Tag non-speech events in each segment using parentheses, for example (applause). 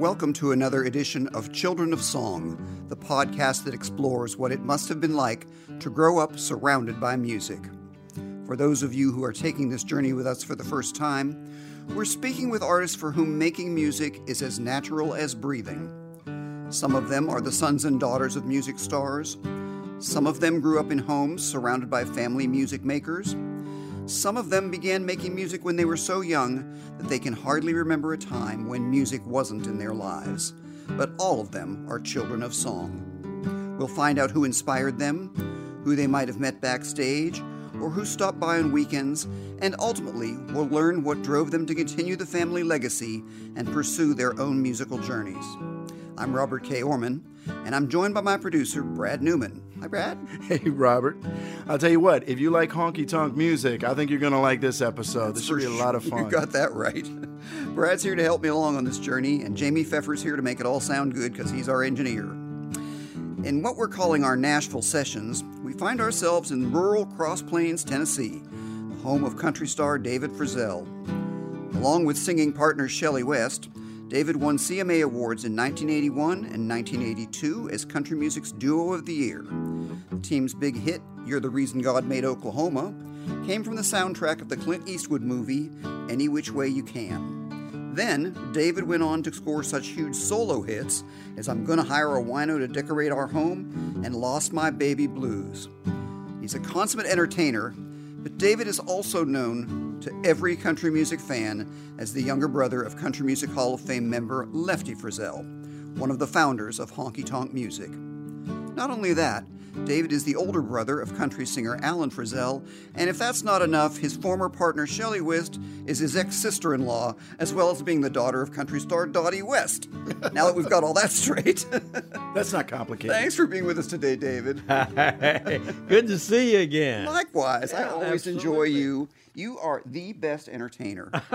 Welcome to another edition of Children of Song, the podcast that explores what it must have been like to grow up surrounded by music. For those of you who are taking this journey with us for the first time, we're speaking with artists for whom making music is as natural as breathing. Some of them are the sons and daughters of music stars. Some of them grew up in homes surrounded by family music makers. Some of them began making music when they were so young that they can hardly remember a time when music wasn't in their lives. But all of them are children of song. We'll find out who inspired them, who they might have met backstage, or who stopped by on weekends, and ultimately we'll learn what drove them to continue the family legacy and pursue their own musical journeys. I'm Robert K. Oermann, and I'm joined by my producer, Brad Newman. Hi, Brad. (laughs) Hey, Robert. I'll tell you what, if you like honky tonk music, I think you're going to like this episode. This should be a lot of (laughs) fun. You got that right. (laughs) Brad's here to help me along on this journey, and Jamie Pfeffer's here to make it all sound good because he's our engineer. In what we're calling our Nashville sessions, we find ourselves in rural Cross Plains, Tennessee, the home of country star David Frizzell. Along with singing partner Shelley West, David won CMA Awards in 1981 and 1982 as Country Music's Duo of the Year. The team's big hit, You're the Reason God Made Oklahoma, came from the soundtrack of the Clint Eastwood movie Any Which Way You Can. Then, David went on to score such huge solo hits as I'm Gonna Hire a Wino to Decorate Our Home and Lost My Baby Blues. He's a consummate entertainer, but David is also known to every country music fan as the younger brother of Country Music Hall of Fame member Lefty Frizzell, one of the founders of honky tonk music. Not only that, David is the older brother of country singer Allen Frizzell, and if that's not enough, his former partner Shelley West is his ex sister in law, as well as being the daughter of country star Dottie West. (laughs) now that we've got all that straight. (laughs) That's not complicated. Thanks for being with us today, David. (laughs) Good to see you again. Likewise, I Yeah, always enjoy you. You are the best entertainer. (laughs)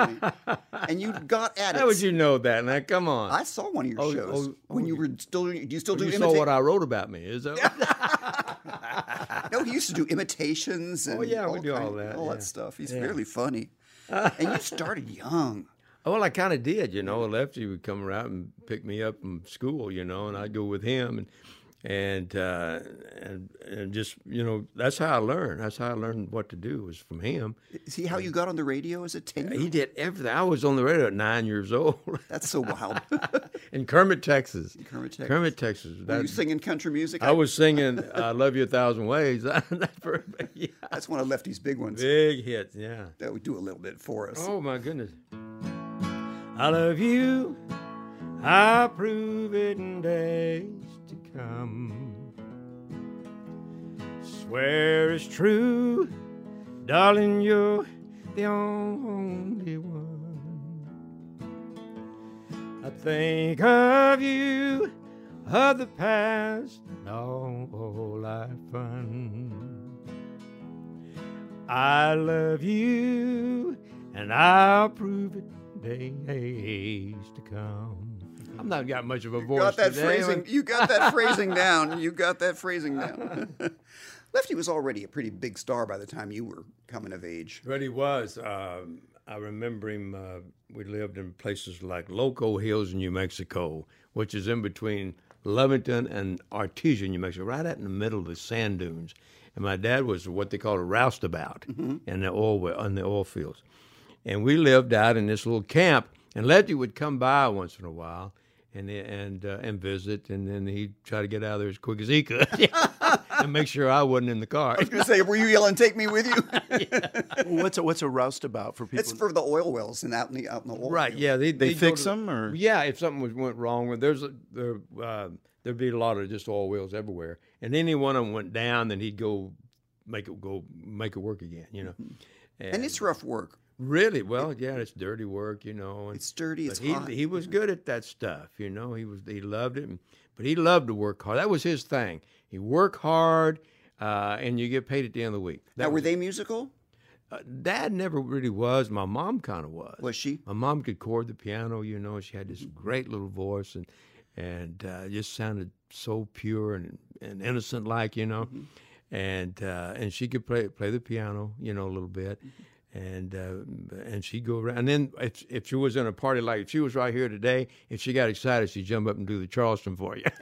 and you got at it. How would you know that? Now, come on. I saw one of your Oh, shows oh, when oh, you were still doing. Do you still oh, do you saw what I wrote about me, is that? (laughs) No, he used to do imitations. Oh, and Oh, yeah, we do all that, All yeah. that stuff. He's Yeah. really funny. (laughs) and you started young. Oh, well, I kind of did, you know. Lefty would come around and pick me up from school, you know, and I'd go with him, and and uh, and and just you know that's how I learned. That's how I learned what to do was from him. See how you got on the radio as a ten? He did everything. I was on the radio at nine years old (laughs) That's so wild. (laughs) in Kermit, Texas. In Kermit, Texas. Kermit, Texas. Were you singing country music? I was singing "I Love You a Thousand Ways." (laughs) That's yeah. That's one of Lefty's big ones. Big hits, yeah. That would do a little bit for us. Oh my goodness. I love you. I prove it in days come. Swear it's true, darling. You're the only one. I think of you, of the past, and all life fun. I love you, and I'll prove it days to come. I'm not got much of a voice got that today. phrasing. You got that phrasing (laughs) down. You got that phrasing down. (laughs) Lefty was already a pretty big star by the time you were coming of age. But he was. Um, I remember him. Uh, we lived in places like Loco Hills, in New Mexico, which is in between Lovington and Artesia, New Mexico, right out in the middle of the sand dunes. And my dad was what they called a roustabout in the oil on the oil fields. And we lived out in this little camp. And Lefty would come by once in a while and and uh, and visit, and then he'd try to get out of there as quick as he could, (laughs) and make sure I wasn't in the car. I was going to say, were you yelling, "Take me with you"? (laughs) what's a what's a roustabout for people? it's for the oil wells and out in the out in the oil. Right? field. Yeah, they they they'd fix to- them or Yeah, if something was went wrong, well, there's a, there uh, there'd be a lot of just oil wells everywhere, and any one of them went down, then he'd go make it go make it work again. You know, And it's rough work. Really? Well, yeah, it's dirty work, you know. And, It's dirty. It's he, hot. he was good at that stuff, you know. He was he loved it, but he loved to work hard. That was his thing. He worked hard, uh, and you get paid at the end of the week. That now, were they musical? uh, Dad never really was. My mom kind of was. Was she? My mom could chord the piano, you know. She had this great little voice, and and uh, just sounded so pure and, and innocent, like you know. And uh, and she could play play the piano, you know, a little bit. And uh, and she'd go around. And then if if she was in a party, like if she was right here today, if she got excited, she'd jump up and do the Charleston for you. (laughs)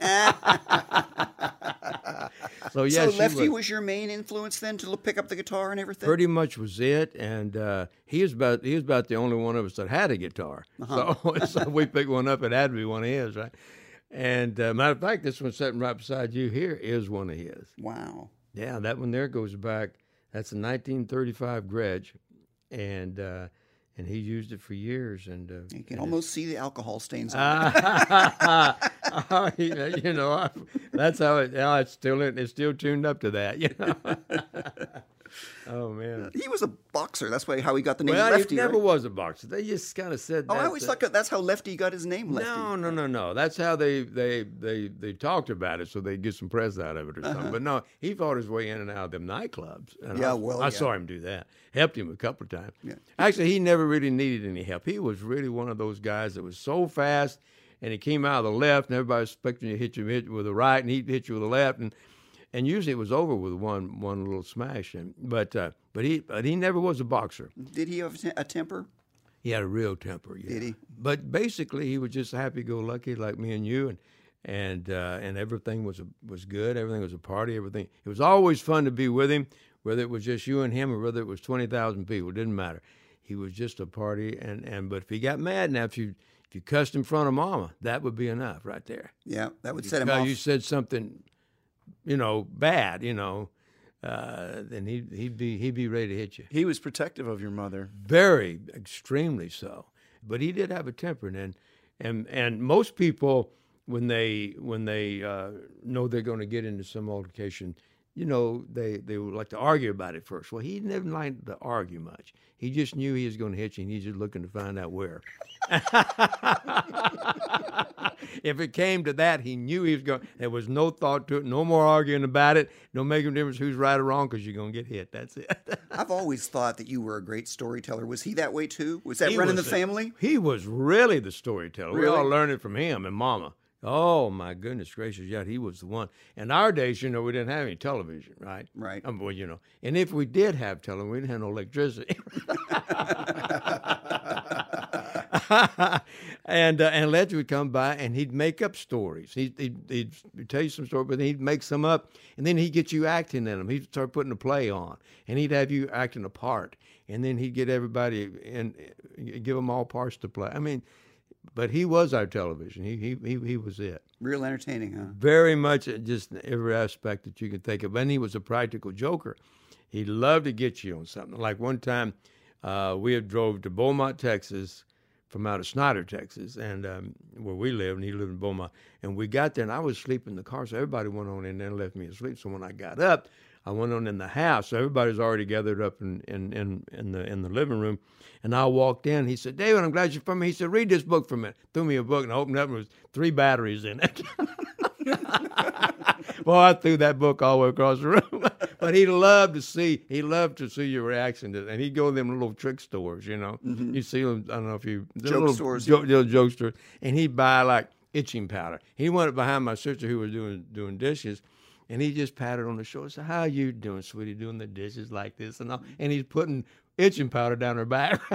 so yeah, so Lefty was, was your main influence then to pick up the guitar and everything. pretty much was it. And uh, he was about he was about the only one of us that had a guitar. So, (laughs) so we picked one up. It had to be one of his, right? And uh, matter of fact, this one sitting right beside you here is one of his. Wow. Yeah, that one there goes back. That's a 1935 Gretsch, and uh, and he used it for years. And uh, You can almost see the alcohol stains on Ah. oh, (laughs) you know, I, that's how it. Oh, it's still it's still tuned up to that. You know. (laughs) oh man. He was a boxer. That's why how he got the name Well, Lefty. he never right? was a boxer. They just kind of said. Oh, I always thought that's how Lefty got his name, Lefty. No, no, no, no. That's how they they they they talked about it, so they get some press out of it or something. But no, he fought his way in and out of them nightclubs. And Uh-huh. Yeah, I, well, I yeah. saw him do that. Helped him a couple of times. Yeah. Actually, he never really needed any help. He was really one of those guys that was so fast, and he came out of the left, and everybody was expecting you to hit you hit with the right, and he'd hit you with the left, and and usually it was over with one one little smash. And but uh, but he but he never was a boxer. Did he have a temper? He had a real temper. Yeah. Did he? But basically, he was just happy-go-lucky, like me and you, and and uh, and everything was a, was good. Everything was a party. Everything. It was always fun to be with him, whether it was just you and him or whether it was twenty thousand people. It didn't matter. He was just a party. And and but if he got mad now, if you if you cussed in front of Mama, that would be enough right there. Yeah, that would set him Now off. you said something, you know, bad, you know, uh, then he'd he'd be he'd be ready to hit you. He was protective of your mother. Very, extremely so. But he did have a temper, and and and most people when they when they uh, know they're going to get into some altercation, you know, they they would like to argue about it first. Well, he never like to argue much. He just knew he was going to hit you, and he's just looking to find out where. (laughs) if it came to that, he knew he was going. There was no thought to it. No more arguing about it. No making a difference who's right or wrong because you're going to get hit. That's it. (laughs) I've always thought that you were a great storyteller. Was he that way too? Was that He running was the a- family? He was really the storyteller. We all learned it from him and Mama. Oh my goodness gracious! Yeah, he was the one. In our days, you know, we didn't have any television, right? Right. Um, well, you know, and if we did have television, we didn't have no electricity. (laughs) and uh, and Ledger would come by and he'd make up stories. He'd, he'd, he'd tell you some story, but then he'd make some up, and then he'd get you acting in them. He'd start putting a play on, and he'd have you acting a part, and then he'd get everybody and give them all parts to play. I mean, but he was our television. He he he, he was it Real entertaining, huh? very much uh, just every aspect that you can think of. And he was a practical joker. He loved to get you on something. Like one time, uh, we had drove to Beaumont, Texas, from out of Snyder, Texas, and um, where we lived, and he lived in Beaumont. And we got there, and I was sleeping in the car, so everybody went on in there and left me asleep. So when I got up, I went on in the house. So everybody's already gathered up in, in, in, in the in the living room. And I walked in. He said, David, I'm glad you're from me. He said, read this book for me. Threw me a book and I opened it up and there was three batteries in it. (laughs) well, I threw that book all the way across the room. (laughs) but he loved to see he loved to see your reaction to it. and he'd go to them little trick stores, you know. Mm-hmm. You see them I don't know if you Joke little stores. jo- little joke stores. And he'd buy like itching powder. He went behind my sister who was doing doing dishes and he just patted on the shoulder. Said, "How you doing, sweetie? Doing the dishes like this and all?" And he's putting itching powder down her back. (laughs)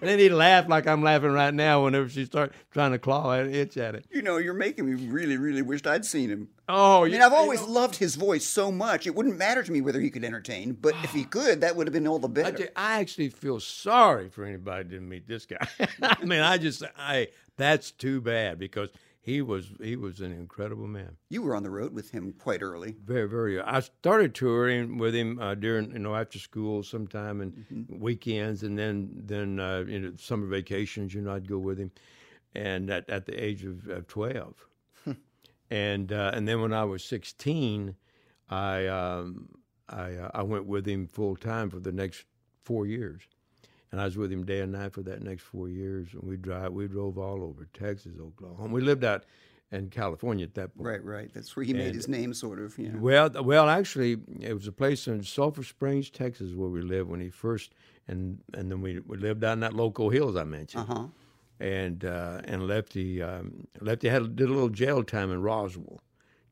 and then he'd laugh like I'm laughing right now whenever she starts trying to claw at itch at it. You know, you're making me really, really wished I'd seen him. Oh, I mean, I've always loved his voice so much. It wouldn't matter to me whether he could entertain, but if he (sighs) could, that would have been all the I, better. ju- I actually feel sorry for anybody that didn't meet this guy. (laughs) I mean, I just, I that's too bad because he was he was an incredible man. You were on the road with him quite early. Very, very. I started touring with him uh, during, you know, after school sometime and weekends, and then then uh, you know summer vacations. You know, I'd go with him, and at, at the age of, of twelve, and uh, and then when I was sixteen, I um, I uh, I went with him full time for the next four years. And I was with him day and night for that next four years. And we drive, we drove all over Texas, Oklahoma. We lived out in California at that point. Right, right. That's where he made his name, sort of. Yeah. Well, well, actually, it was a place in Sulphur Springs, Texas, where we lived when he first, and and then we, we lived out in that Loco Hills I mentioned. Uh huh. And uh, and Lefty um, Lefty had did a little jail time in Roswell,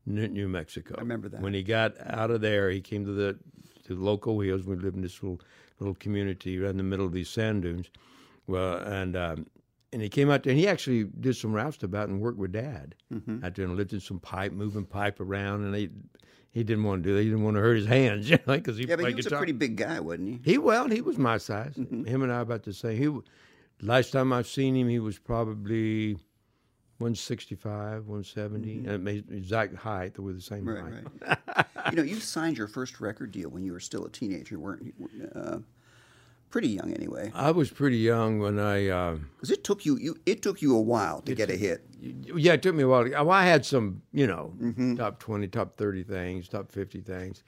New, New Mexico. I remember that. When he got out of there, he came to the to the Loco Hills. We lived in this little little community right in the middle of these sand dunes. Well, and um, and he came out there and he actually did some roustabout and worked with Dad Mm-hmm. out there and lifted some pipe, moving pipe around, and he he didn't want to do that. He didn't want to hurt his hands, (laughs) you know, because he Yeah, but he was a pretty big guy, wasn't he? He well, he was my size. Mm-hmm. Him and I about the same. He last time I've seen him, he was probably one sixty five, one seventy. And it exact height. They were the same Mm-hmm. Right, height. right. (laughs) you know, you signed your first record deal when you were still a teenager, weren't you? Uh, pretty young, anyway. I was pretty young when I. Uh, Because it took you, you, it took you a while to get a hit. yeah, it took me a while. To, well, I had some, you know, Mm-hmm. top twenty, top thirty things, top fifty things,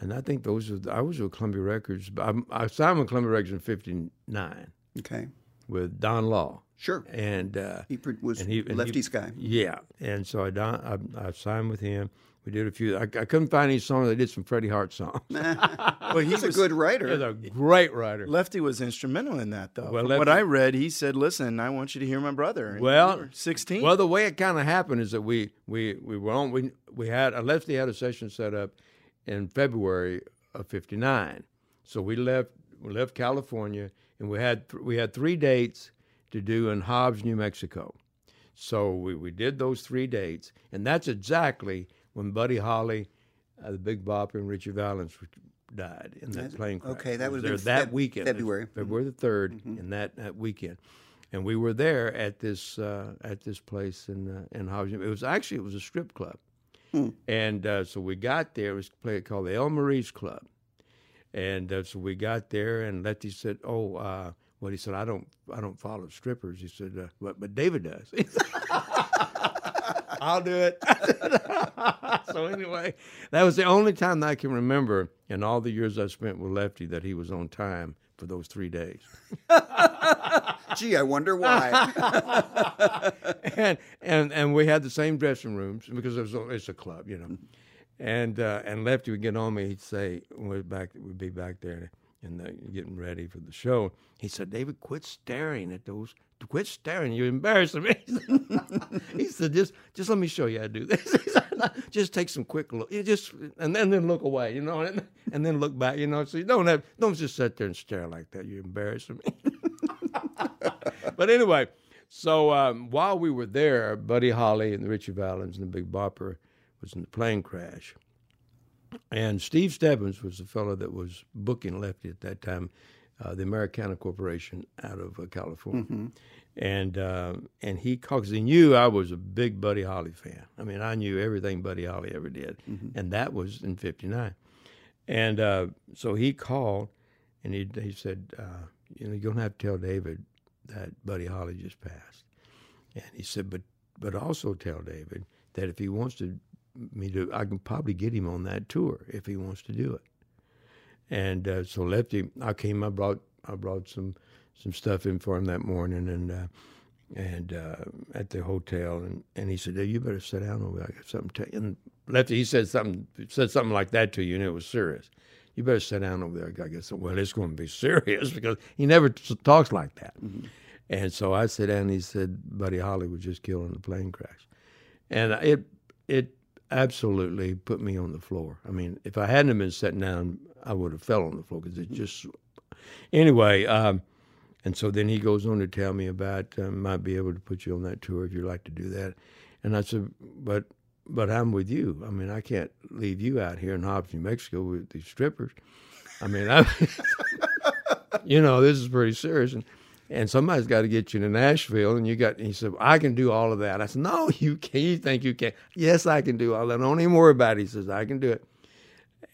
and I think those were. I was with Columbia Records. I, I signed with Columbia Records in '59 Okay, with Don Law, sure. and. Uh, He pr- was and he- and he- Lefty's guy. Yeah, and so I, don- I I signed with him. We did a few. I, I couldn't find any songs. I did some Freddie Hart songs. (laughs) Well, he He's a was good He's writer. a great writer. Lefty was instrumental in that, though. Well, From what I read, he said, "Listen, I want you to hear my brother." And Well, were sixteen. Well, the way it kind of happened is that we we we were on. We we had a Lefty had a session set up in February of '59. So we left we left California and we had th- we had three dates to do in Hobbs, New Mexico. So we, we did those three dates, and that's exactly when Buddy Holly, uh, the Big Bopper, and Ritchie Valens died in that plane crash. okay, that was there that Feb- weekend, February. Mm-hmm. February the 3rd in that, that weekend, and we were there at this uh, at this place in uh, in Hobbs. It was actually it was a strip club, Hmm. and uh, so we got there. It was a place called the El Maurice Club, and uh, so we got there, and Lefty said, "Oh, uh, well," he said, "I don't I don't follow strippers." He said, uh, "But but David does." (laughs) I'll do it. (laughs) so anyway, that was the only time that I can remember in all the years I spent with Lefty that he was on time for those three days. (laughs) Gee, I wonder why. and and and we had the same dressing rooms because it was a, it's a club, you know. And uh, and Lefty would get on me. He'd say we'd back we'd be back there and uh, getting ready for the show. He said, "David, quit staring at those. Quit staring. You're embarrassing me." (laughs) he said, "Just just let me show you how to do this. (laughs) Just take some quick look. You just and then then look away, you know, and, and then look back, you know. So you don't have don't just sit there and stare like that. You're embarrassing me." (laughs) but anyway, so um, while we were there, Buddy Holly and the Ritchie Valens and the Big Bopper was in the plane crash. And Steve Stebbins was the fellow that was booking Lefty at that time, uh, the Americana Corporation out of uh, California. And uh, and he called 'cause he knew I was a big Buddy Holly fan. I mean, I knew everything Buddy Holly ever did, and that was in '59. And uh, so he called, and he he said, uh, you know, you're gonna have to tell David that Buddy Holly just passed. And he said, but but also tell David that if he wants to me to, I can probably get him on that tour if he wants to do it. And uh, so Lefty, I came, I brought I brought some some stuff in for him that morning, and uh, and uh, at the hotel, and, and he said, hey, "You better sit down over there. I got something to you." And Lefty, he said something said something like that to you, and it was serious. You better sit down over there. I guess well, it's going to be (laughs) serious because he never t- talks like that. And so I sat down. and He said, "Buddy Holly was just killed in a plane crash," and it it absolutely put me on the floor. I mean, if I hadn't have been sitting down, I would have fell on the floor because it just. Anyway, um, and so then he goes on to tell me about uh, might be able to put you on that tour if you'd like to do that, and I said, but but I'm with you. I mean, I can't leave you out here in Hobbs, New Mexico with these strippers. I mean, I, (laughs) you know, this is pretty serious. And, and somebody's got to get you to Nashville. And you got, he said, I can do all of that. I said, no, (laughs) you can't. You think you can? Yes, I can do all that. Don't even worry about it. He says, I can do it.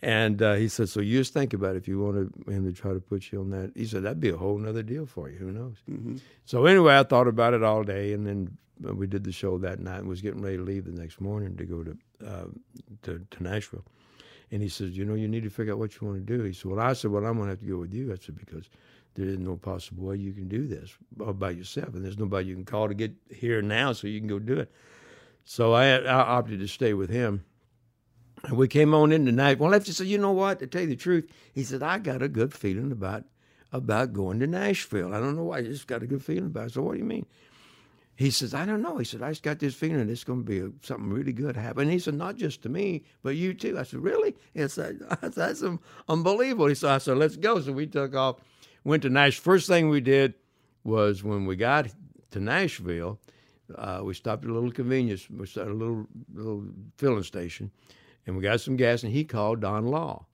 And uh, he said, so you just think about it. if you wanted him to try to put you on that. He said, that'd be a whole nother deal for you. Who knows? So anyway, I thought about it all day. And then uh, we did the show that night and was getting ready to leave the next morning to go to, uh, to, to Nashville. And he says, you know, you need to figure out what you want to do. He said, well, I said, well, I'm going to have to go with you. I said, because there is no possible way you can do this by yourself, and there's nobody you can call to get here now, so you can go do it. So I, I opted to stay with him. And we came on in tonight. Well, Lefty said, "You know what? To tell you the truth, he said I got a good feeling about about going to Nashville. I don't know why. I just got a good feeling about it. So what do you mean? He says, I don't know. He said, I just got this feeling it's going to be a, something really good happen. And he said, not just to me, but you too. I said, really? He (laughs) said, that's unbelievable. He said, I said, let's go. So we took off, went to Nashville. First thing we did was when we got to Nashville, uh, we stopped at a little convenience, we stopped a little, little filling station, and we got some gas, and he called Don Law.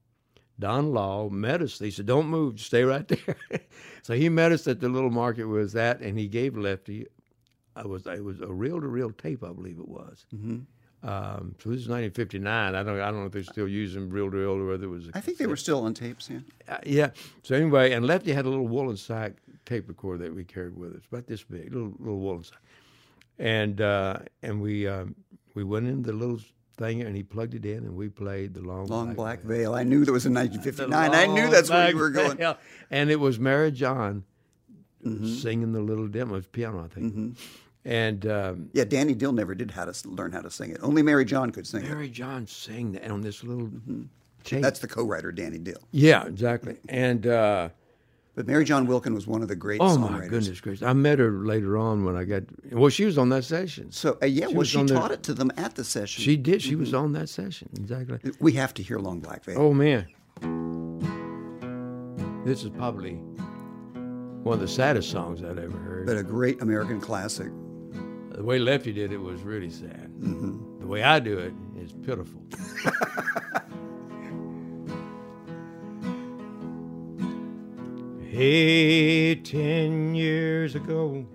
Don Law met us. He said, "Don't move, stay right there." (laughs) so he met us at the little market was at, and he gave Lefty I was it was a reel to reel tape, I believe it was. Mm-hmm. Um, so this is 1959. I don't I don't know if they're still using reel to reel or whether it was. I think they were still on tapes. Yeah. Uh, yeah. So anyway, and Lefty had a little Wollensak tape recorder that we carried with us, about this big, little little Wollensak, and uh, and we um, we went in the little thing and he plugged it in and we played the long long black, black veil. veil. I knew that was in 1959. I knew that's where you were going. Veil. And it was Marijohn mm-hmm. singing the little demo, piano, I think. Mm-hmm. And um, yeah, Danny Dill never did how to learn how to sing it. Only Marijohn could sing Mary it. Marijohn sang that on this little mm-hmm. tape. That's the co-writer, Danny Dill. Yeah, exactly. And uh, but Marijohn Wilkin was one of the great. Oh my goodness gracious! I met her later on when I got. Well, she was on that session. So uh, yeah, she well, she taught the, it to them at the session. She did. She mm-hmm. was on that session exactly. We have to hear Long Black Veil. Oh man, this is probably one of the saddest songs I'd ever heard. But a great American classic. The way Lefty did it was really sad. Mm-hmm. The way I do it is pitiful. (laughs) hey, ten years ago,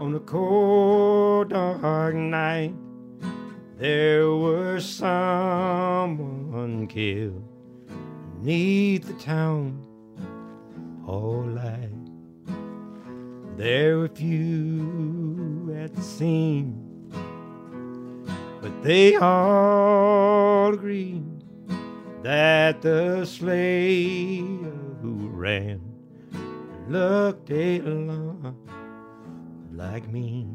on a cold, dark night, there was someone killed beneath the town hall light. There were few at the scene, but they all agreed that the slayer who ran looked a lot like me.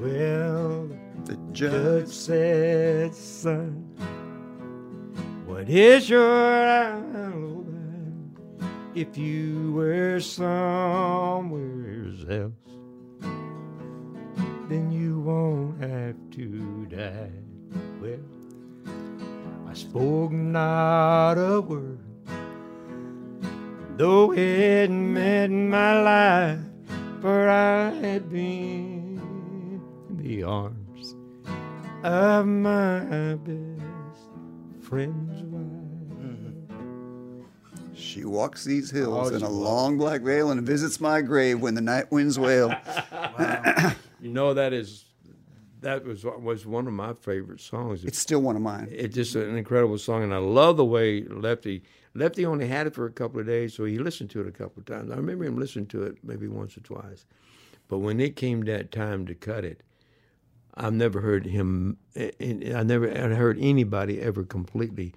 Well, the judge said, son, what is your? If you were somewhere else, then you won't have to die. Well, I spoke not a word, though it meant my life, for I had been in the arms of my best friend's. She walks these hills oh, in a walks. long black veil and visits my grave when the night winds wail. (laughs) you know that is that was was one of my favorite songs. It's still one of mine. It's just an incredible song, and I love the way Lefty Lefty only had it for a couple of days, so he listened to it a couple of times. I remember him listening to it maybe once or twice, but when it came that time to cut it, I've never heard him. Eh, eh, I never heard anybody ever completely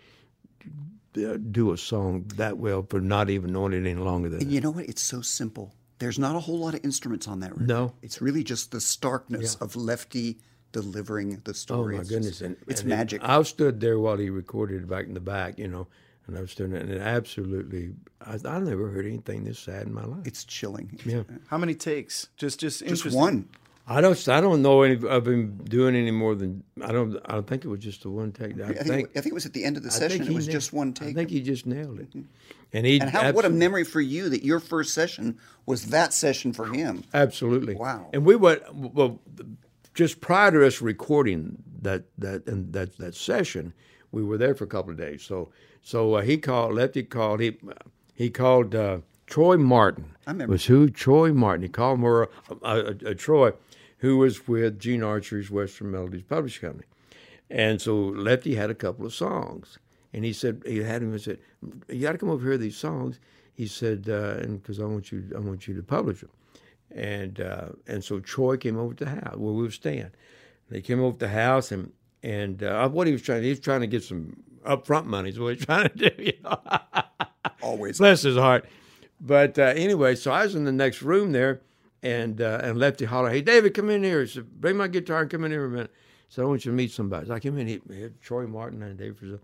Uh, do a song that well for not even knowing it any longer than and you know what it's so simple there's not a whole lot of instruments on that record. no it's really just the starkness yeah. of lefty delivering the story oh my it's goodness and, it's and magic it, i stood there while he recorded back in the back you know and I was doing it, and it absolutely, I, I never heard anything this sad in my life. It's chilling. Yeah. Uh, How many takes? Just, just, just one. I don't. I don't know any of him doing any more than. I don't. I don't think it was just the one take. I, I think, think, I think. it was at the end of the session. It was just one take. I think he just nailed it. Mm-hmm. And he. And how, what a memory for you that your first session was that session for him. Absolutely. Wow. And we went well, just prior to us recording that that and that that session, we were there for a couple of days. So so uh, he called. Lefty called. He he called. Uh, Troy Martin I remember. was who? Troy Martin. He called him a, a Troy who was with Gene Autry's Western Melodies Publishing Company. And so Lefty had a couple of songs. And he said, he had him and said, you got to come over here these songs. He said, uh, and because I want you, I want you to publish them. And uh, and so Troy came over to the house where we were staying. They came over to the house and and uh, what he was trying, he was trying to get some upfront money is what he's (laughs) trying to do. You know? Always. Bless his heart. But uh, anyway, so I was in the next room there, and uh, and Lefty hollered, "Hey, David, come in here." He said, "Bring my guitar and come in here a minute." So I want you to meet somebody. So I came in, he, he Troy Martin and David Frizzell.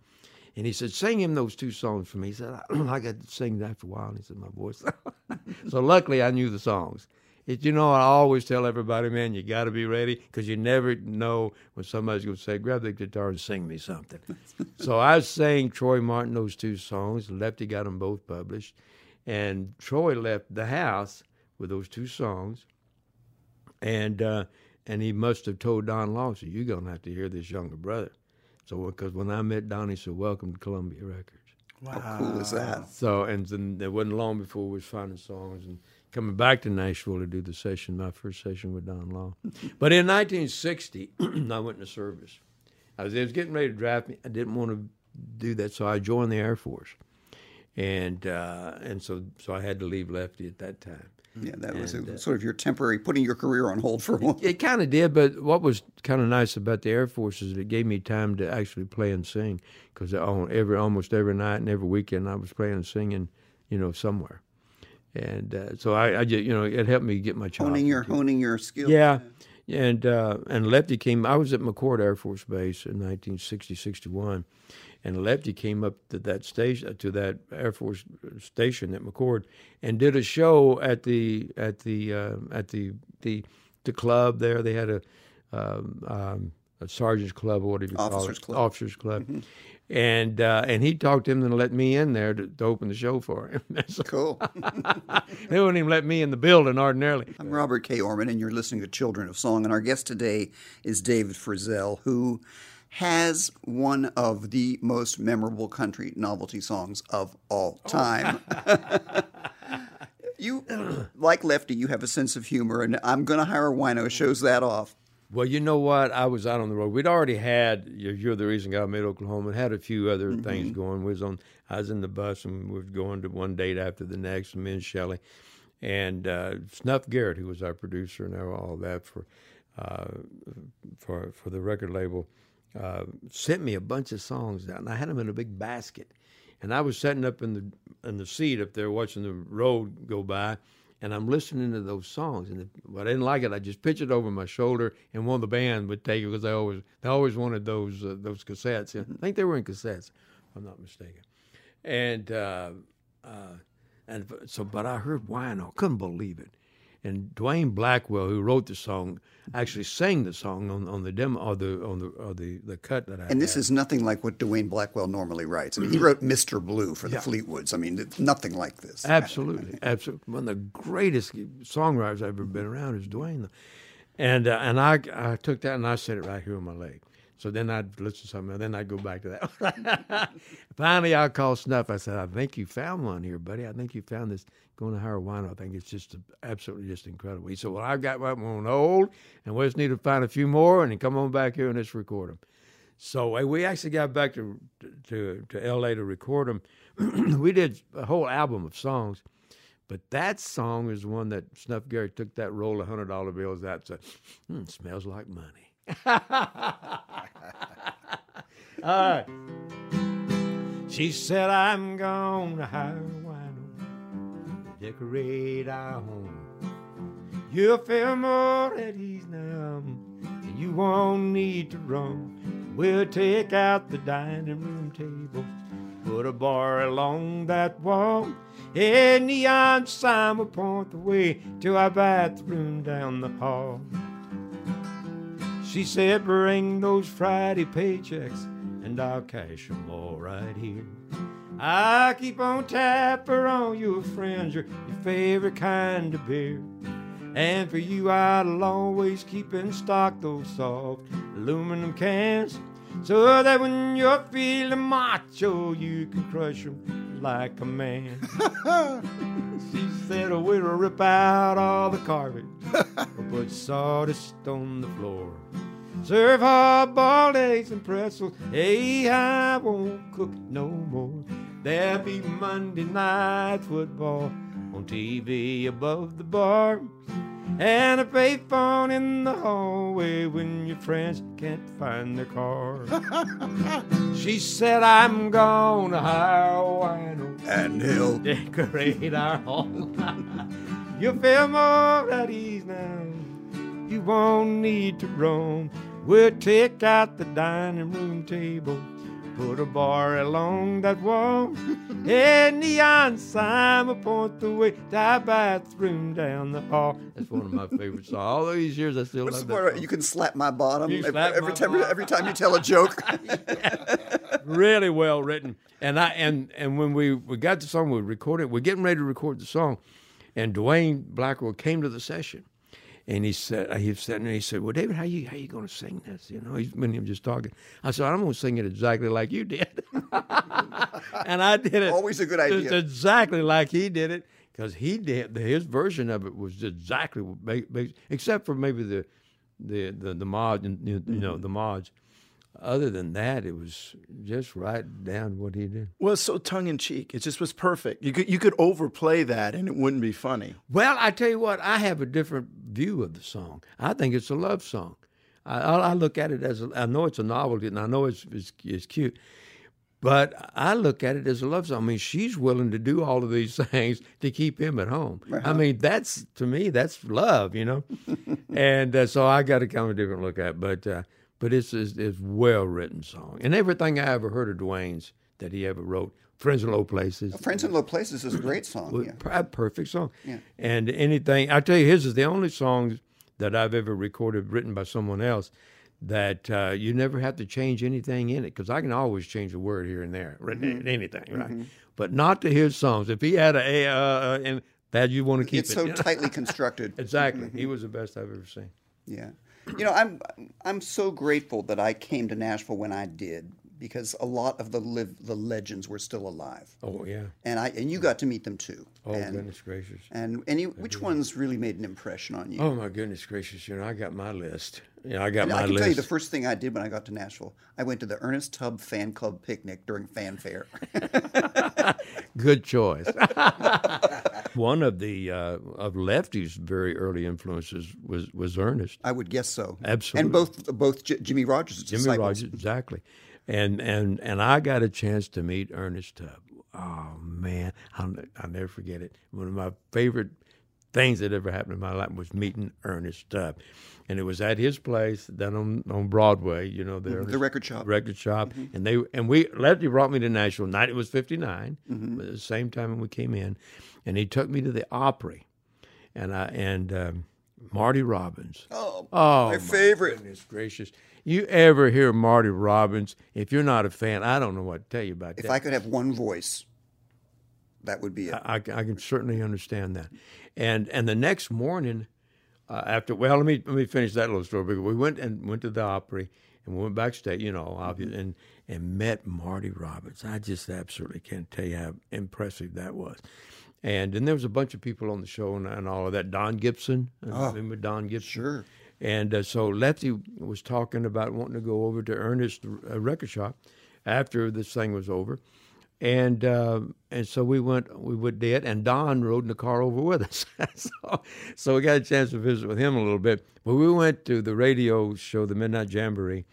And he said, sing him those two songs for me. He said, I, (clears throat) I got to sing after a while. And he said, my voice. (laughs) so luckily I knew the songs. It, you know, I always tell everybody, man, you got to be ready because you never know when somebody's going to say, grab the guitar and sing me something. (laughs) so I sang Troy Martin those two songs. Lefty got them both published. And Troy left the house with those two songs. And, uh, and he must have told Don Law, so you're going to have to hear this younger brother. So, because when I met Don, he said, welcome to Columbia Records. Wow. How cool is that? So, and then it wasn't long before we was finding songs and coming back to Nashville to do the session, my first session with Don Law. (laughs) but in 1960, (clears throat) I went into service. I was, was getting ready to draft me. I didn't want to do that, so I joined the Air Force. And uh, and so so I had to leave Lefty at that time. Yeah, that was uh, sort of your temporary putting your career on hold for a while. It, it kind of did, but what was kind of nice about the Air Force is it gave me time to actually play and sing because every almost every night and every weekend I was playing and singing, you know, somewhere, and uh, so I, I just you know it helped me get my honing your honing your skills. Yeah. And uh, and Lefty came. I was at McChord Air Force Base in 1960, 61, and Lefty came up to that station to that Air Force station at McChord, and did a show at the at the uh, at the the the club there. They had a um, um, a sergeant's club or whatever you Officers call it, club. officers club. Mm-hmm. And uh, and he talked to him and let me in there to, to open the show for him. (laughs) so, cool. (laughs) they wouldn't even let me in the building ordinarily. I'm Robert K. Oermann, and you're listening to Children of Song. And our guest today is David Frizzell, who has one of the most memorable country novelty songs of all time. Oh. (laughs) you, like Lefty, you have a sense of humor, and I'm going to hire a wino shows that off. Well, you know what? I was out on the road. We'd already had "You're the Reason God Made Oklahoma" and had a few other mm-hmm. things going. We was on. I was in the bus and we were going to one date after the next. And me and Shelley, and uh, Snuff Garrett, who was our producer and all that for uh, for for the record label, uh, sent me a bunch of songs down. I had them in a big basket, and I was sitting up in the in the seat up there watching the road go by and I'm listening to those songs. And if I didn't like it, I just pitch it over my shoulder, and one of the band would take it because they always they always wanted those uh, those cassettes. I think they were in cassettes, if I'm not mistaken. And uh, uh, and so, but I heard Wino, couldn't believe it. And Dewayne Blackwell, who wrote the song, actually sang the song on, on the demo or the on the or the, the cut that I. And this had. is nothing like what Dewayne Blackwell normally writes. I mean, he wrote "Mr. Blue" for the yeah. Fleetwoods. I mean, nothing like this. Absolutely, (laughs) absolutely. One of the greatest songwriters I've ever been around is Dewayne. And uh, and I I took that and I set it right here on my leg. So then I'd listen to something, and then I'd go back to that. (laughs) Finally, I called Snuff. I said, "I think you found one here, buddy. I think you found this going to hire wine. I think it's just absolutely just incredible." He said, "Well, I've got one on hold, and we just need to find a few more, and then come on back here and let's record them." So we actually got back to to to L.A. to record them. (clears throat) we did a whole album of songs. But that song is one that Snuff Garrett took that roll of hundred dollar bills out and said, hmm, "Smells like money." All right. She said, I'm gonna hire a wino to decorate our home. You'll feel more at ease now, and you won't need to roam. We'll take out the dining room table, put a bar along that wall. A neon sign will point the way to our bathroom down the hall. She said, Bring those Friday paychecks and I'll cash 'em all right here. I keep on tapper on your friends, your, your favorite kind of beer. And for you, I'll always keep in stock those soft aluminum cans so that when you're feeling macho, you can crush 'em like a man. (laughs) she said, oh, We'll rip out all the carpet, put sawdust on the floor. Serve hot boiled eggs and pretzels. Hey, I won't cook no more. There'll be Monday night football on TV above the bar. And a payphone in the hallway when your friends can't find their car. (laughs) she said, I'm gonna hire a wino And he'll decorate our home. (laughs) You'll feel more at ease now. You won't need to roam. We'll take out the dining room table, put a bar along that wall, and neon sign will point the way to our bathroom down the hall. That's one of my favorite songs. All these years, I still What's love that. part? You can slap my bottom every, slap every my time. bottom. Every time you tell a joke. (laughs) really well written. And I and and when we, we got the song, we recorded. We're getting ready to record the song, and Dewayne Blackwell came to the session, and he said he was sitting there. He said, "Well, David, how you how you going to sing this? You know, he's been just talking." I said, "I'm going to sing it exactly like you did," (laughs) and I did it. Always a good idea. exactly like he did it because he did his version of it was exactly what ba- ba- except for maybe the the the, the mod you you know the mods. Other than that, it was just right down what he did. Well, so tongue in cheek. It just was perfect. You could you could overplay that and it wouldn't be funny. Well, I tell you what, I have a different view of the song. I think it's a love song. I, I I look at it as a, I know it's a novelty and I know it's, it's it's cute, but I look at it as a love song. I mean, she's willing to do all of these (laughs) things to keep him at home. I mean, that's to me, that's love, you know. (laughs) and uh, so I got a kind of different look at it, but uh, but it's it's, it's well written song, and everything I ever heard of Dewayne's that he ever wrote, "Friends in Low Places." Friends in Low Places is a great song. Yeah. a perfect song. And anything, I tell you, his is the only song that I've ever recorded written by someone else that uh, you never have to change anything in it because I can always change a word here and there, written in anything, right? But not to his songs. If he had a, uh, uh, and that you want to keep It's it. so (laughs) tightly constructed. exactly. He was the best I've ever seen. Yeah. You know, I'm I'm so grateful that I came to Nashville when I did because a lot of the live the legends were still alive. Oh yeah. And I and you got to meet them too. Oh and, goodness gracious. And any which ones really made an impression on you? Oh my goodness gracious. You know, I got my list. You know, I got And my I can list. tell you the first thing I did when I got to Nashville. I went to the Ernest Tubb Fan Club picnic during Fan Fair. (laughs) Good choice. (laughs) One of the uh, of Lefty's very early influences was was Ernest. I would guess so. Absolutely. And both both J- Jimmie Rodgers' Jimmy disciples. Rodgers, exactly. And and and I got a chance to meet Ernest Tubb. Oh man, I'll, I'll never forget it. One of my favorite things that ever happened in my life was meeting Ernest Tubb, and it was at his place down on, on Broadway. You know mm-hmm. the, Ernest- record shop. record shop, mm-hmm. and they and we Lefty brought me to Nashville. Night it was fifty at mm-hmm. the same time when we came in, and he took me to the Opry, and I and um, Marty Robbins. Oh, Oh, my favorite. Goodness gracious! You ever hear Marty Robbins? If you're not a fan, I don't know what to tell you about If that. I could have one voice, that would be it. I, I can certainly understand that. And and the next morning, uh, after well, let me let me finish that little story. Because we went and went to the Opry and we went backstage, you know, obviously, and and met Marty Robbins. I just absolutely can't tell you how impressive that was. And then there was a bunch of people on the show and, and all of that. Don Gibson, oh, remember Don Gibson? Sure. And uh, so Lefty was talking about wanting to go over to Ernest uh, record shop after this thing was over, and uh, and so we went we went did, and Don rode in the car over with us. (laughs) so, so we got a chance to visit with him a little bit. But we went to the radio show, the Midnight Jamboree,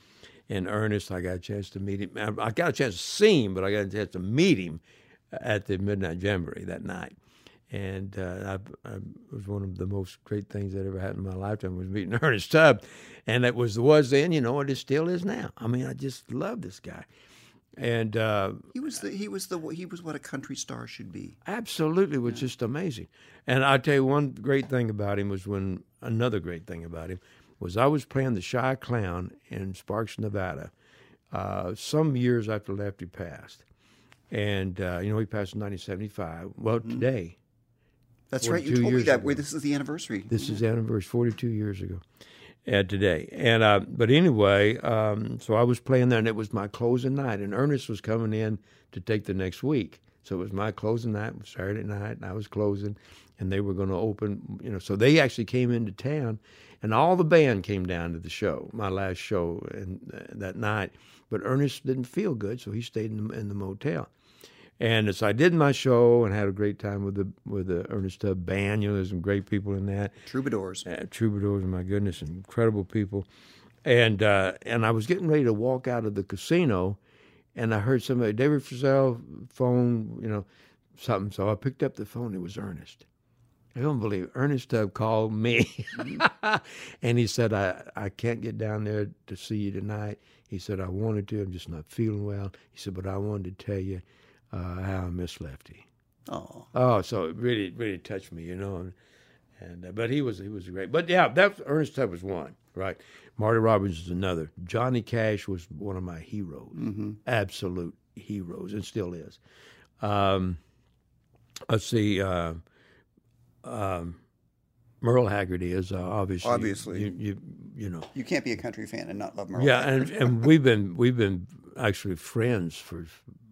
in Ernest. I got a chance to meet him. I got a chance to see him, but I got a chance to meet him at the Midnight Jamboree that night. And uh, I, I, it was one of the most great things that ever happened in my lifetime was meeting (laughs) Ernest Tubb, and it was was then, you know, and it still is now. I mean, I just love this guy, and uh, He was the he was the he was what a country star should be. absolutely was just amazing. And I tell you, one great thing about him was when another great thing about him was I was playing the Shy Clown in Sparks, Nevada, uh, some years after Lefty passed, and uh, you know he passed in 1975. Well, today. That's right. You told me that. ago. Wait, this is the anniversary. This is the anniversary, 42 years ago and today. And uh, But anyway, um, so I was playing there, and it was my closing night. And Ernest was coming in to take the next week. So it was my closing night, Saturday night, and I was closing, and they were going to open, you know. So they actually came into town, and all the band came down to the show, my last show and, uh, that night. But Ernest didn't feel good, so he stayed in the, in the motel. And so I did my show and had a great time with the with the Ernest Tubb band. You know, there's some great people in that. Troubadours. Uh, troubadours, my goodness, incredible people. And uh, and I was getting ready to walk out of the casino, and I heard somebody, David Frizzell, phone, you know, something. So I picked up the phone. It was Ernest. I don't believe it. Ernest Tubb called me, (laughs) and he said, I, I can't get down there to see you tonight. He said, I wanted to. I'm just not feeling well. He said, but I wanted to tell you uh, how I miss Lefty. Oh, Oh, so it really, really touched me, you know. And, and uh, but he was he was great. But yeah, that Ernest Tubb was one, right? Marty Robbins is another. Johnny Cash was one of my heroes, absolute heroes, and still is. Um, let's see. Uh, um, Merle Haggard is uh, obviously Obviously. you, you you know you can't be a country fan and not love Merle. yeah, Haggard. and and (laughs) we've been we've been actually friends for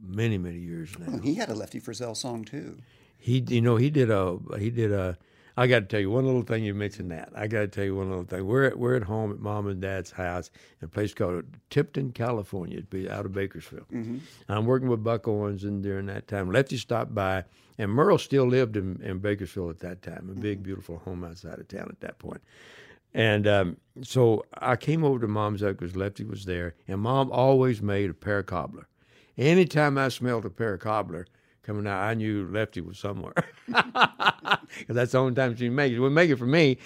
many many years now. he had a Lefty Frizzell song too. He, you know, he did a, he did a. I got to tell you one little thing. You mentioned that. I got to tell you one little thing. We're at, we're at home at mom and dad's house in a place called Tipton, California. It'd be out of Bakersfield. And I'm working with Buck Owens, and during that time, Lefty stopped by, and Merle still lived in, in Bakersfield at that time, a big, beautiful home outside of town at that point. And um, so I came over to mom's house because Lefty was there, and mom always made a pear cobbler. Anytime I smelled a pear cobbler coming out, I knew Lefty was somewhere. (laughs) Because that's the only time she made it. She wouldn't make it for me,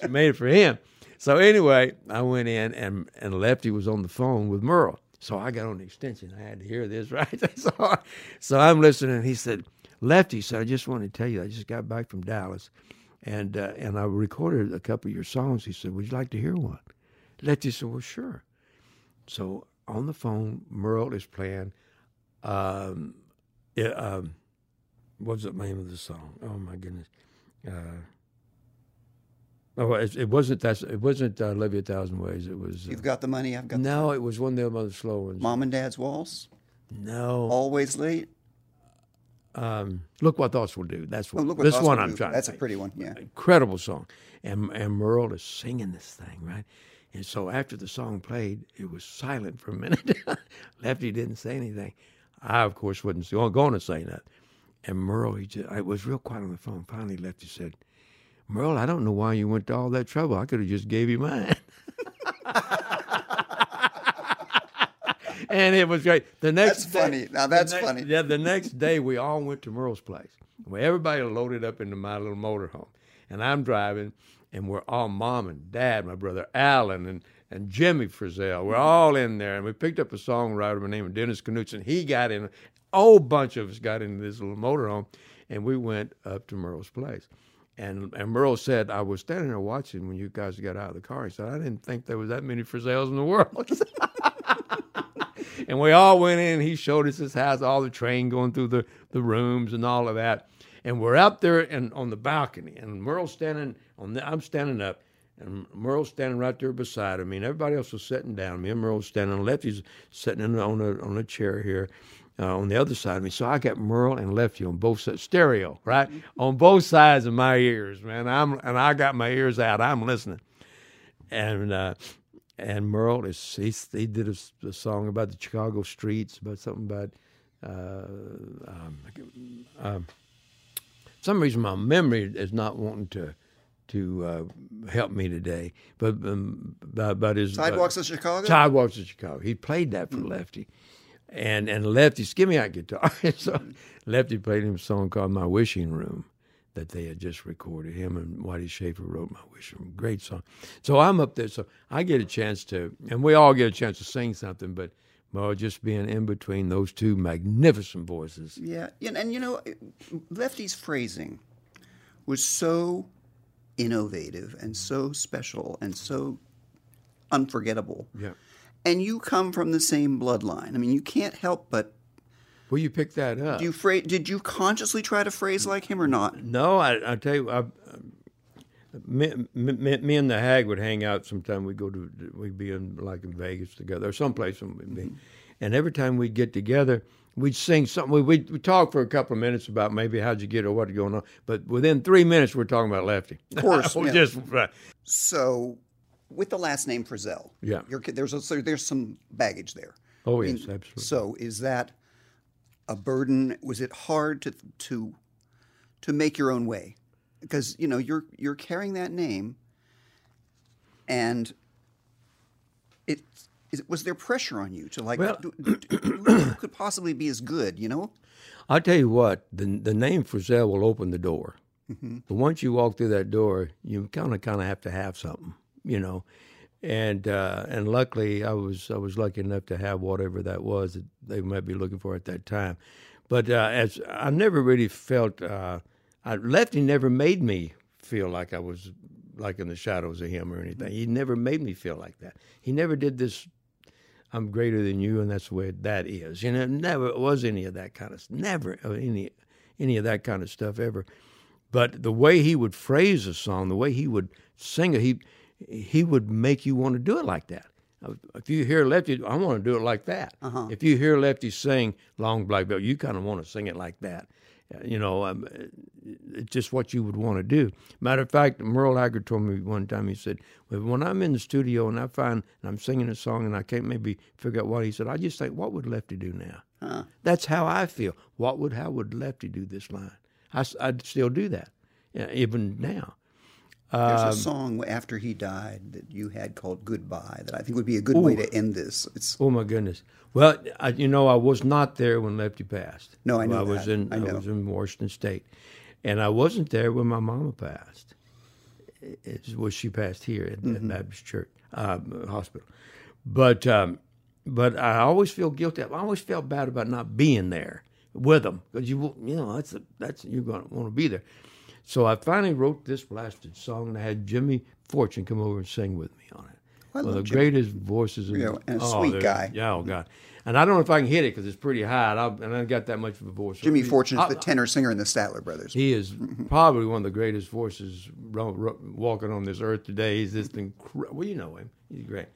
she made it for him. So anyway, I went in, and, and Lefty was on the phone with Merle. So I got on the extension. I had to hear this, (laughs) right? so, so I'm listening, and he said, Lefty said, I just want to tell you, I just got back from Dallas, and uh, and I recorded a couple of your songs. He said, Would you like to hear one? Lefty said, Well, sure. So on the phone, Merle is playing. Um, yeah, um, what's the name of the song? Oh my goodness. Uh, oh, it, it wasn't that. It wasn't uh, "Love You a Thousand Ways." It was. Uh, You've got the money. I've got no, it was one of the other slow ones. mom and dad's waltz. No, Always late. um, look what thoughts will do. That's what. Oh, look what this one I'm Do. trying. That's a pretty one. Yeah. incredible song, and and Merle is singing this thing right, and so after the song played, it was silent for a minute. (laughs) Lefty didn't say anything. I of course wasn't going to say that, and Merle he just I was real quiet on the phone. Finally, Lefty said, "Merle, I don't know why you went to all that trouble. I could have just gave you mine." and it was great. The next That's day- funny. Now that's the ne- funny. Yeah, the next day we all went to Merle's place. Well, everybody loaded up into my little motorhome, and I'm driving, and we're all mom and dad, my brother Allen, and and Jimmy Frizzell. We're mm-hmm. all in there, and we picked up a songwriter by the name of Dennis Knutson. He got in. A whole bunch of us got into this little motorhome, and we went up to Merle's place. And and Merle said, I was standing there watching when you guys got out of the car. He said, I didn't think there was that many Frizzells in the world. (laughs) And we all went in. He showed us his house, all the train going through the, the rooms and all of that. And we're up there and on the balcony, and Merle's standing on the. I'm standing up, and Merle's standing right there beside me, and everybody else was sitting down. Me and Merle's standing. on Lefty's sitting in, on a on a chair here. Uh, on the other side of me, so I got Merle and Lefty on both sides, stereo, right, on both sides of my ears, man. I'm and I got my ears out. I'm listening, and uh, and Merle is he, he did a song about the Chicago streets, about something about uh, um, um, some reason my memory is not wanting to to uh, help me today, but um, about, his Sidewalks uh, of Chicago. Sidewalks of Chicago. He played that for Lefty, and and Lefty, give me that guitar. (laughs) so Lefty played him a song called "My Wishing Room." That they had just recorded. Him and Whitey Shafer wrote "My Wishing Room." Great song. So I'm up there, so I get a chance to, and we all get a chance to sing something. But well, just being in between those two magnificent voices. Yeah, and, and you know, Lefty's phrasing was so innovative and so special and so unforgettable. Yeah. And you come from the same bloodline. I mean, you can't help but. Well, you picked that up. Do you phra- did you consciously try to phrase like him or not? No, I, I tell you, I, me, me, me and the Hag would hang out. Sometime we'd go to, we'd be in like in Vegas together or someplace, and we'd be, and every time we'd get together, we'd sing something. We we'd, we'd talk for a couple of minutes about maybe how'd you get or what's going on, but within three minutes we're talking about Lefty. Of course, (laughs) yeah. just right. So, with the last name Frizzell, Yeah. you're, there's a, so there's some baggage there. Oh yes, absolutely. So, is that a burden? Was it hard to to to make your own way? Because you know you're you're carrying that name, and it is, was there pressure on you to like Well- do, do, do- who could possibly be as good? You know, I'll tell you what, the the name Frizzell will open the door. But once you walk through that door, you kind of kind of have to have something, you know. And uh, and luckily, I was I was lucky enough to have whatever that was that they might be looking for at that time. But uh, as I never really felt, uh, I, Lefty never made me feel like I was like in the shadows of him or anything. He never made me feel like that. He never did this I'm greater than you, and that's the way that is. You know, never was any of that kind of never uh, any any of that kind of stuff ever. But the way he would phrase a song, the way he would sing it, he he would make you want to do it like that. Uh, If you hear Lefty, I want to do it like that. If you hear Lefty sing "Long Black Veil," you kind of want to sing it like that. You know, um, it's just what you would want to do. Matter of fact, Merle Haggard told me one time. He said, well, "When I'm in the studio and I find and I'm singing a song and I can't maybe figure out what," he said, "I just think, what would Lefty do now?" That's how I feel. What would how would Lefty do this line? I, I'd still do that, yeah, even now. There's Um, a song after he died that you had called "Goodbye" that I think would be a good way to end this. It's Oh my goodness! Well, I, you know, I was not there when Lefty passed. No, I know I was that. in I know. was in Washington State, and I wasn't there when my mama passed. It was she passed here at, Mm-hmm. at Baptist Church uh, Hospital, but um, but I always feel guilty. I always felt bad about not being there with them because you you know that's a, that's you're going to want to be there. So I finally wrote this blasted song, and I had Jimmy Fortune come over and sing with me on it. One love of the Jimmy. greatest voices in Yeah, the and a oh, sweet guy. Yeah, oh God. And I don't know if I can hit it because it's pretty high, and, I, and I got that much of a voice. Jimmy He- Fortune is the tenor singer in the Statler Brothers. He is mm-hmm. probably one of the greatest voices walking on this earth today. He's just incredible. Well, you know him. He's great.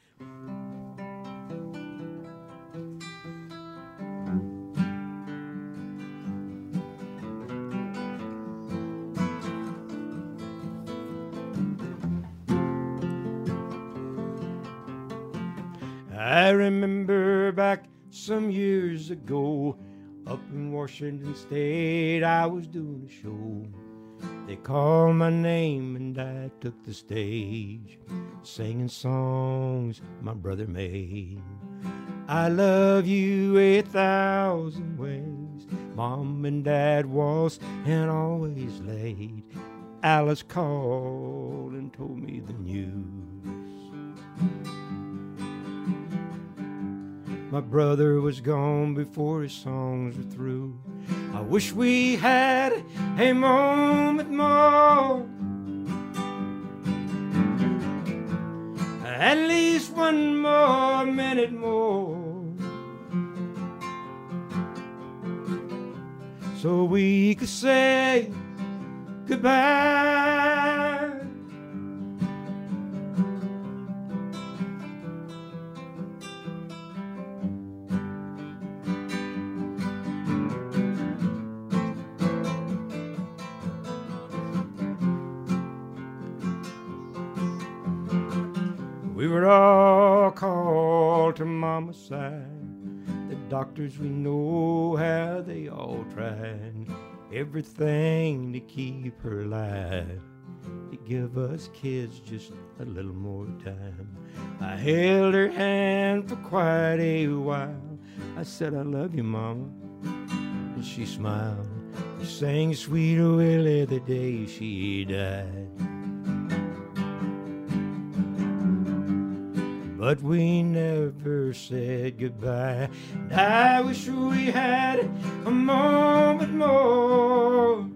Some years ago up in Washington State, I was doing a show. They called my name and I took the stage, singing songs my brother made. I love you a thousand ways. Mom and dad was and always late. Alice called and told me the news. My brother was gone before his songs were through. I wish we had a moment more. At least one more minute more. So we could say goodbye. Side. The doctors we know how they all tried everything to keep her alive. To give us kids just a little more time. I held her hand for quite a while. I said, I love you, mama. And she smiled. She sang Sweet Willie the day she died. But we never said goodbye. And I wish we had a moment more.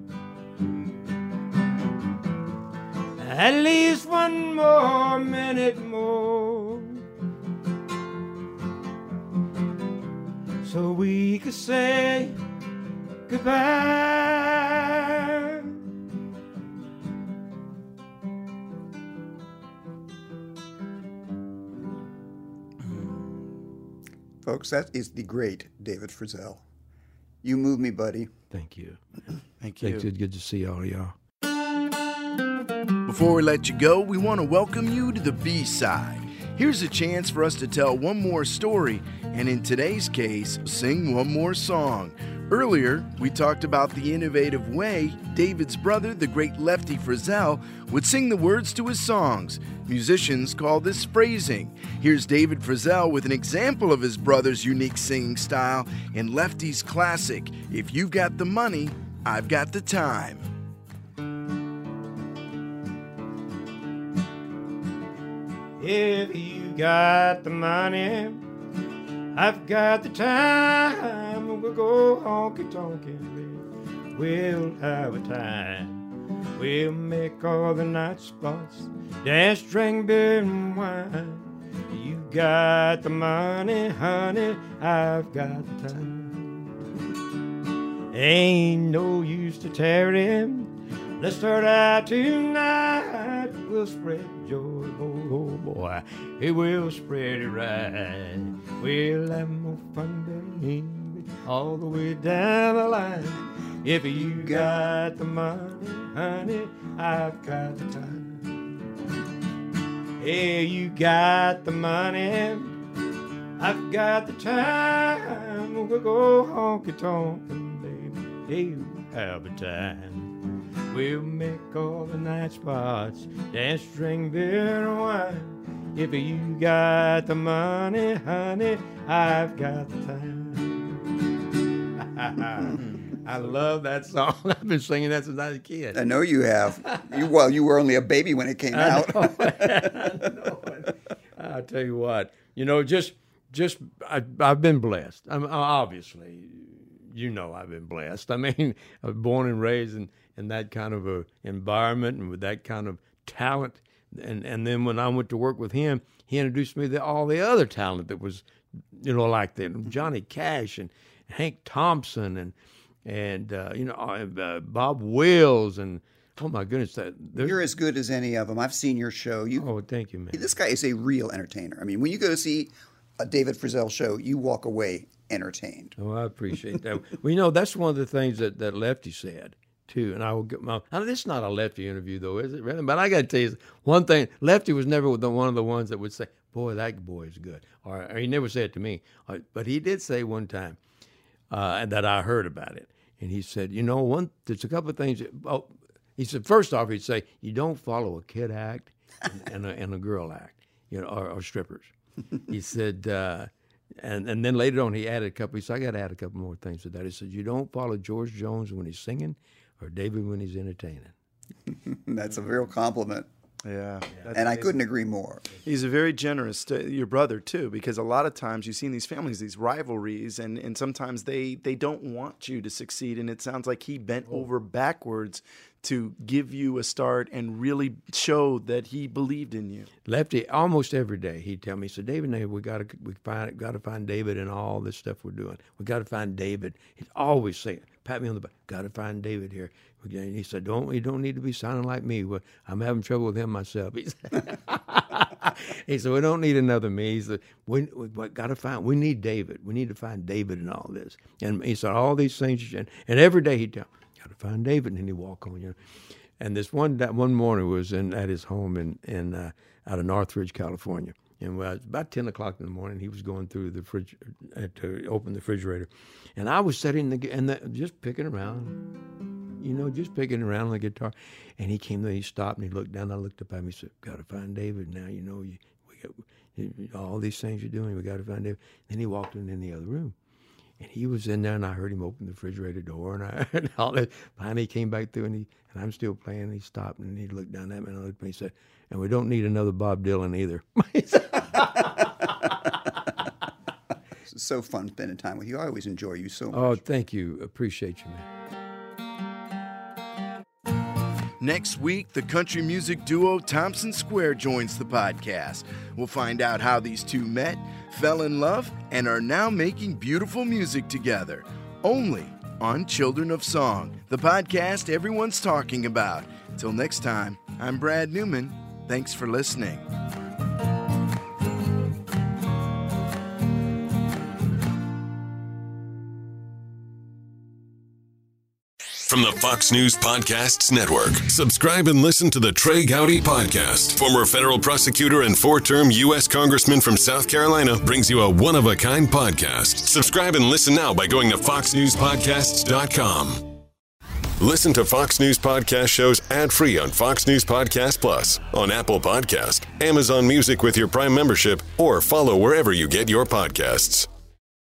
At least one more minute more. So we could say goodbye. Folks, that is the great David Frizzell. You move me, buddy. Thank you. (clears throat) Thank you. Thanks. It's good to see all y'all. Before we let you go, we want to welcome you to the B side. Here's a chance for us to tell one more story, and in today's case, sing one more song. Earlier, we talked about the innovative way David's brother, the great Lefty Frizzell, would sing the words to his songs. Musicians call this phrasing. Here's David Frizzell with an example of his brother's unique singing style in Lefty's classic, If You've Got the Money, I've Got the Time. If you got the money, I've got the time. We'll go honky tonkin', We'll have a time. We'll make all the night spots, dance, drink beer and wine. You got the money, honey. I've got the time. Ain't no use to tarry. Let's start out tonight. We'll spread joy, oh, oh boy. It will spread it right. We'll have more fun, baby, all the way down the line. If you got the money, honey, I've got the time. Hey, you got the money, I've got the time. We'll go honky tonkin', baby. We'll have a time. We'll make all the night spots, dance, drink beer and wine. If you got the money, honey, I've got the time. (laughs) I love that song. (laughs) I've been singing that since I was a kid. I know you have. You, well, you were only a baby when it came out. (laughs) I know it. I'll tell you what. You know, just just I, I've been blessed. I'm uh, obviously, you know, I've been blessed. I mean, I was born and raised in, in that kind of a environment and with that kind of talent. And and then when I went to work with him, he introduced me to all the other talent that was, you know, like that Johnny Cash and Hank Thompson and and uh, you know uh, Bob Wills and oh my goodness, that You're as good as any of them. I've seen your show. You, oh thank you, man. this guy is a real entertainer. I mean, when you go to see a David Frizzell show, you walk away entertained. Oh, I appreciate that. (laughs) well, you know, that's one of the things that, that Lefty said too. And I will get my. Mean, this is not a Lefty interview though, is it? Really? But I got to tell you one thing. Lefty was never the one of the ones that would say, "Boy, that boy is good," or, or he never said it to me. Uh, But he did say one time, uh, that I heard about it. And he said, "You know, one there's a couple of things." Oh, he said, first off, he'd say, "You don't follow a kid act and, and, a, and a girl act, you know, or, or strippers." (laughs) he said. Uh, and and then later on, he added a couple. He said, "I got to add a couple more things to that." He said, "You don't follow George Jones when he's singing, or David when he's entertaining." (laughs) That's a real compliment. Yeah. that's And I couldn't agree more. He's a very generous to your brother too, because a lot of times you see in these families these rivalries, and and sometimes they they don't want you to succeed, and it sounds like he bent oh. over backwards to give you a start and really show that he believed in you. Lefty, almost every day, he'd tell me, "So David, David, we got to we find got to find David and all this stuff we're doing. We got to find David." He'd always say, "Pat me on the back. Got to find David here." And he said, "Don't you don't need to be sounding like me. Well, I'm having trouble with him myself." He said, (laughs) he said, "We don't need another me." He said, "We, we got to find. We need David. We need to find David in all this." And he said, "All these things." And, and every day he'd tell, "Got to find David," and he'd walk on. You know. And this one that one morning was in at his home in in uh, out of Northridge, California. And well, it was about ten o'clock in the morning. He was going through the fridge uh, to open the refrigerator, and I was sitting the and the, just picking around, you know, just picking around on the guitar. And he came there, he stopped, and he looked down. I looked up at him. He said, "Got to find David now. You know, you, we got all these things you're doing. We got to find David." Then he walked in in the other room. And he was in there, and I heard him open the refrigerator door, and I (laughs) and all that. Finally, he came back through, and he and I'm still playing. And he stopped, and he looked down at me, and I looked at me. He said, "And we don't need another Bob Dylan either." It's (laughs) so fun spending time with you. I always enjoy you so oh, much. oh, thank you, appreciate you, man. Next week, the country music duo Thompson Square joins the podcast. We'll find out how these two met, fell in love, and are now making beautiful music together. Only on Children of Song, the podcast everyone's talking about. Till next time, I'm Brad Newman. Thanks for listening. From the Fox News Podcasts Network. Subscribe and listen to the Trey Gowdy Podcast. Former federal prosecutor and four term U.S. Congressman from South Carolina brings you a one of a kind podcast. Subscribe and listen now by going to FoxNewsPodcasts.com. Listen to Fox News Podcast shows ad free on Fox News Podcast Plus, on Apple Podcast, Amazon Music with your Prime membership, or follow wherever you get your podcasts.